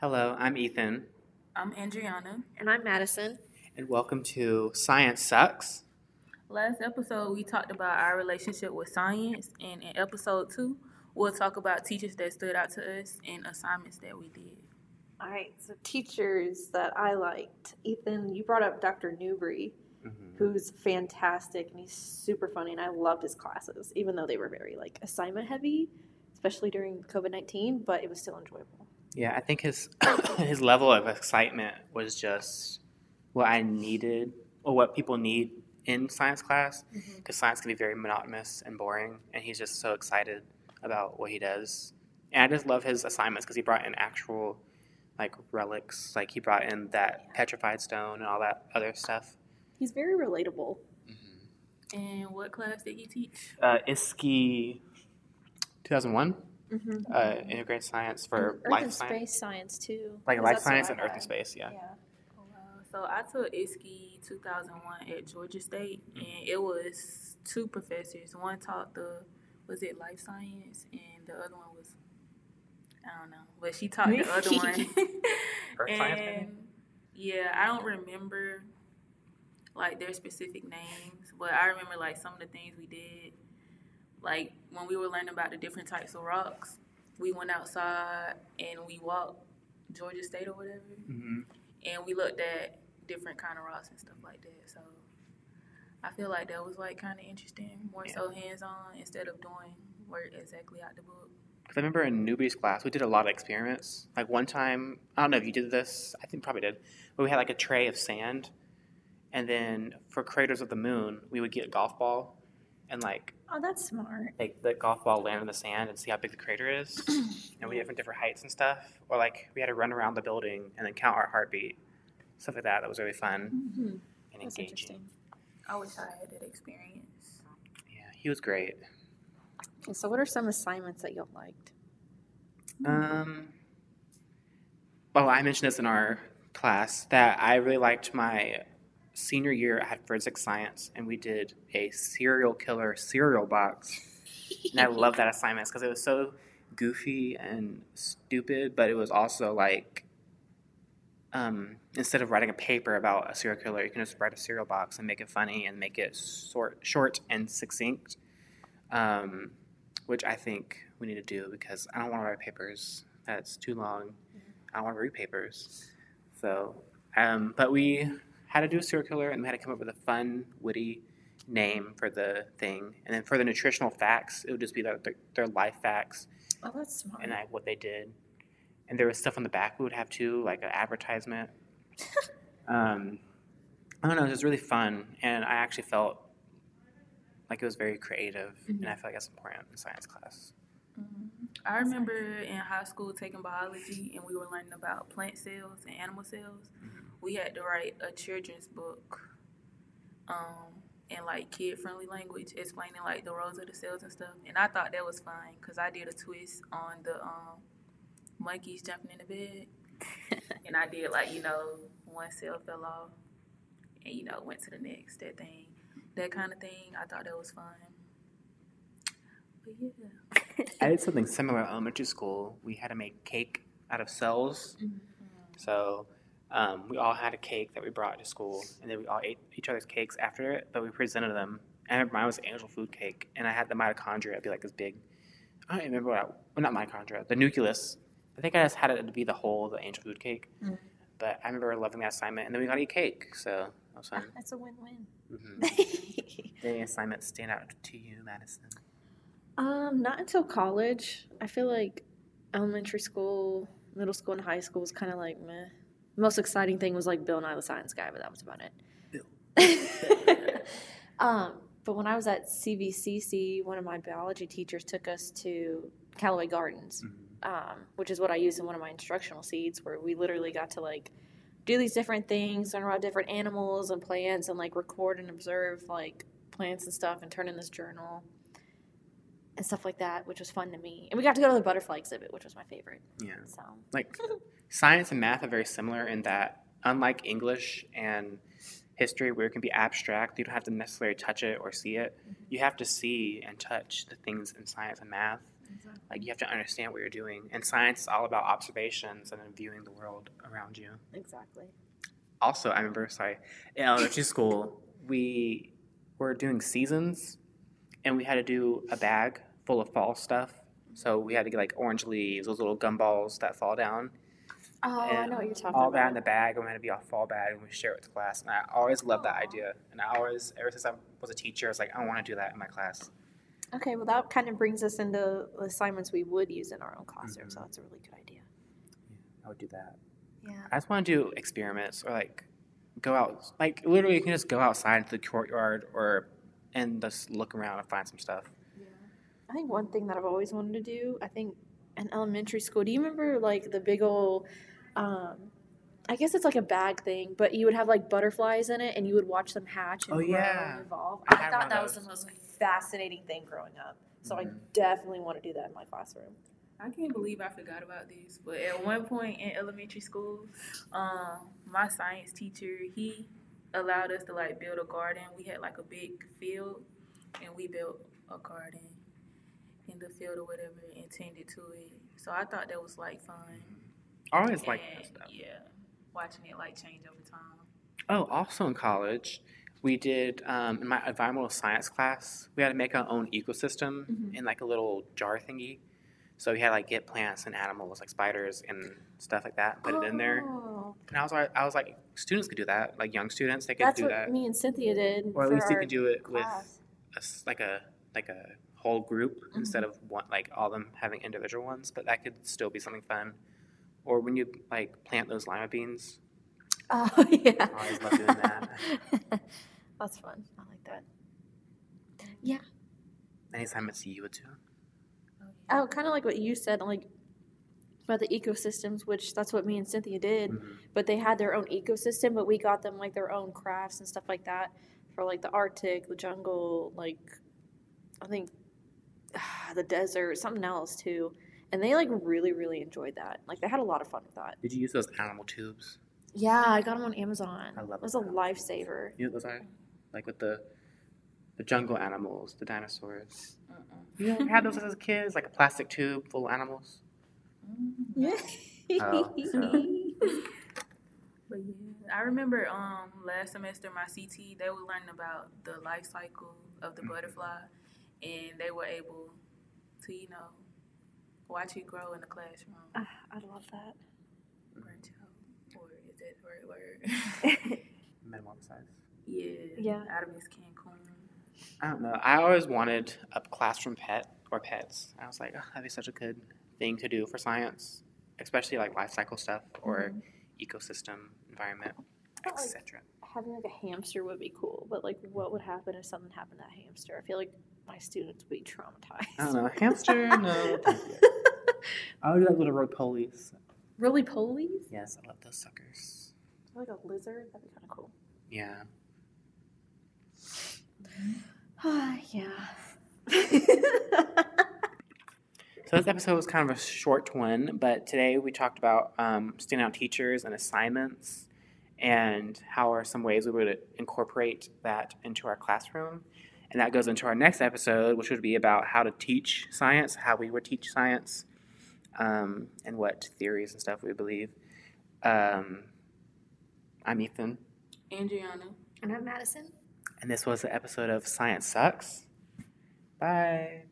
Hello, I'm Ethan, I'm Andriana. And I'm Madison. and welcome to Science Sucks. Last episode, we talked about our relationship with science, and in episode two, we'll talk about teachers that stood out to us and assignments that we did. All right, so teachers that I liked. Ethan, you brought up Dr. Newbury, mm-hmm. who's fantastic and he's super funny, and I loved his classes, even though they were very like assignment heavy, especially during COVID 19, but it was still enjoyable. Yeah, I think his his level of excitement was just what I needed, or what people need in science class, because science can be very monotonous and boring, and he's just so excited about what he does. And I just love his assignments because he brought in actual like relics, like he brought in that petrified stone and all that other stuff. He's very relatable. And what class did he teach? Uh, ISKI 2001, Mm-hmm. uh, integrated science for Earth life and science, space science too. Like life science I and earth and space. Yeah. Oh, wow. So I took ISKI 2001 at Georgia State, and it was two professors. One taught the, was it life science, and the other one was, I don't know, but she taught the other one. Earth science, maybe? yeah, I don't remember like their specific names, but I remember like some of the things we did. Like when we were learning about the different types of rocks, we went outside and we walked Georgia State or whatever, hmm and we looked at different kind of rocks and stuff like that. So I feel like that was like kind of interesting, more so hands on instead of doing work exactly out the book. Because I remember in Newby's class, we did a lot of experiments. Like one time, I don't know if you did this, I think probably did, but we had like a tray of sand. And then for craters of the moon, we would get a golf ball and like Oh, that's smart. make the golf ball land in the sand and see how big the crater is. and we had different different heights and stuff. Or like we had to run around the building and then count our heartbeat. Stuff like that. That was really fun Mm-hmm. and That's engaging. interesting. I wish I had that experience. Yeah, he was great. Okay, so, what are some assignments that you liked? Um, well, I mentioned this in our class that I really liked my senior year. Had forensic science, and we did a serial killer cereal box. And I love that assignment because it was so goofy and stupid, but it was also like, um, instead of writing a paper about a serial killer, you can just write a cereal box and make it funny and make it short, short and succinct. Um, which I think we need to do because I don't want to write papers. That's too long. I don't want to read papers. So, um, but we had to do a serial killer and we had to come up with a fun, witty name for the thing. And then for the nutritional facts, it would just be their, their, their life facts Oh, that's smart. and like what they did. And there was stuff on the back we would have too, like an advertisement. um, I don't know, it was really fun, and I actually felt like it was very creative, and I feel like that's important in science class. I remember in high school taking biology and we were learning about plant cells and animal cells. We had to write a children's book um, in like kid friendly language explaining like the roles of the cells and stuff. And I thought that was fine because I did a twist on the um, monkeys jumping in the bed. and I did like, you know, one cell fell off and, you know, went to the next, that thing. That kind of thing. I thought that was fun. But yeah. I did something similar in elementary school. We had to make cake out of cells. So um, we all had a cake that we brought to school, and then we all ate each other's cakes after it, but we presented them. And I remember mine was angel food cake, and I had the mitochondria it'd be like this big. I don't even remember what I, well, not mitochondria, the nucleus. I think I just had it to be the whole of the angel food cake. Mm. But I remember loving that assignment, and then we got to eat cake, so that was fun. that's a win-win. hmm Any assignments stand out to you, Madison? Um, not until college. I feel like elementary school, middle school, and high school was kind of like meh. The most exciting thing was like Bill Nye the Science Guy, but that was about it. um, but when I was at CVCC, one of my biology teachers took us to Callaway Gardens, um, which is what I used in one of my instructional seeds, where we literally got to like do these different things, learn about different animals and plants, and like record and observe like plants and stuff, and turn in this journal and stuff like that, which was fun to me. And we got to go to the butterfly exhibit, which was my favorite. Yeah. So like science and math are very similar in that unlike english and history where it can be abstract you don't have to necessarily touch it or see it mm-hmm. you have to see and touch the things in science and math Like you have to understand what you're doing. And science is all about observations and then viewing the world around you. Exactly. Also, I remember, sorry, in elementary school, we were doing seasons and we had to do a bag full of fall stuff. So we had to get like orange leaves, those little gumballs that fall down, Oh, I know what you're talking all about. that in the bag. And we had to be a fall bag and we share it with the class. And I always loved that idea. And I always, ever since I was a teacher, I was like, I want to do that in my class. Okay, well that kind of brings us into assignments we would use in our own classroom, so Mhm. that's a really good idea. I would do that. Yeah. I just want to do experiments or like go out, like literally, you can just go outside into the courtyard or and just look around and find some stuff. I think one thing that I've always wanted to do, I think in elementary school, do you remember like the big old um I guess it's like a bag thing, but you would have like butterflies in it and you would watch them hatch and Oh, grow yeah. and evolve. I I, thought one of that was the most fascinating thing growing up. So I Mhm. definitely want to do that in my classroom. I can't believe I forgot about this, but at one point in elementary school, um, my science teacher he allowed us to like build a garden. We had like a big field, and we built a garden in the field or whatever, and tended to it. So I thought that was like fun. I always like that stuff. Yeah, watching it like change over time. Oh, also in college, we did um, in my environmental science class. We had to make our own ecosystem Mhm. in like a little jar thingy. So we had to like get plants and animals like spiders and stuff like that, put it in there. Oh, And I was like, I was like, students could do that. Like young students, they could That's do what that. me and Cynthia did. Or at least you could do it with class. a s like a like a whole group instead of one like all them having individual ones. But that could still be something fun. Or when you like plant those lima beans. Oh yeah. I always love doing that. That's fun. I like that. Yeah. Anytime it's you would do. Oh, kind of like what you said, like about the ecosystems, which that's what me and Cynthia did. Mhm. But they had their own ecosystem, but we got them like their own crafts and stuff like that for like the Arctic, the jungle, like I think the desert, something else too. And they like really, really enjoyed that. Like they had a lot of fun with that. Did you use those animal tubes? Yeah, I got them on Amazon. I love It was a lifesaver. You know those are? Like with the the jungle animals, the dinosaurs. Mm-mm. You ever had those as kids, like a plastic tube full of animals? Yeah. Oh, so- But yeah, I remember um last semester my CT they were learning about the life cycle of the Mhm. butterfly, and they were able to you know watch you grow in the classroom. Ah, I love that. Branch or is that the right word? Metamorphosize. yeah, Yeah. Out of Miss Cancun. I don't know. I always wanted a classroom pet or pets. I was like, oh, that'd be such a good thing to do for science, especially like life cycle stuff or ecosystem, environment, I like- etc. Having like a hamster would be cool, but like what would happen if something happened to that hamster? I feel like my students would be traumatized. I don't know. Hamster? No. thank you. I would do that little roly polies. Roly polies? Yes, I love those suckers. Like a lizard? That'd be kind of cool. Yeah. Ah, yeah. So this episode was kind of a short one, but today we talked about um, standout teachers and assignments, and how are some ways we would incorporate that into our classroom. And that goes into our next episode, which would be about how to teach science, how we would teach science, um, and what theories and stuff we believe. Um, I'm Ethan, Adriana. and I'm Madison. and this was the episode of Science Sucks. Bye.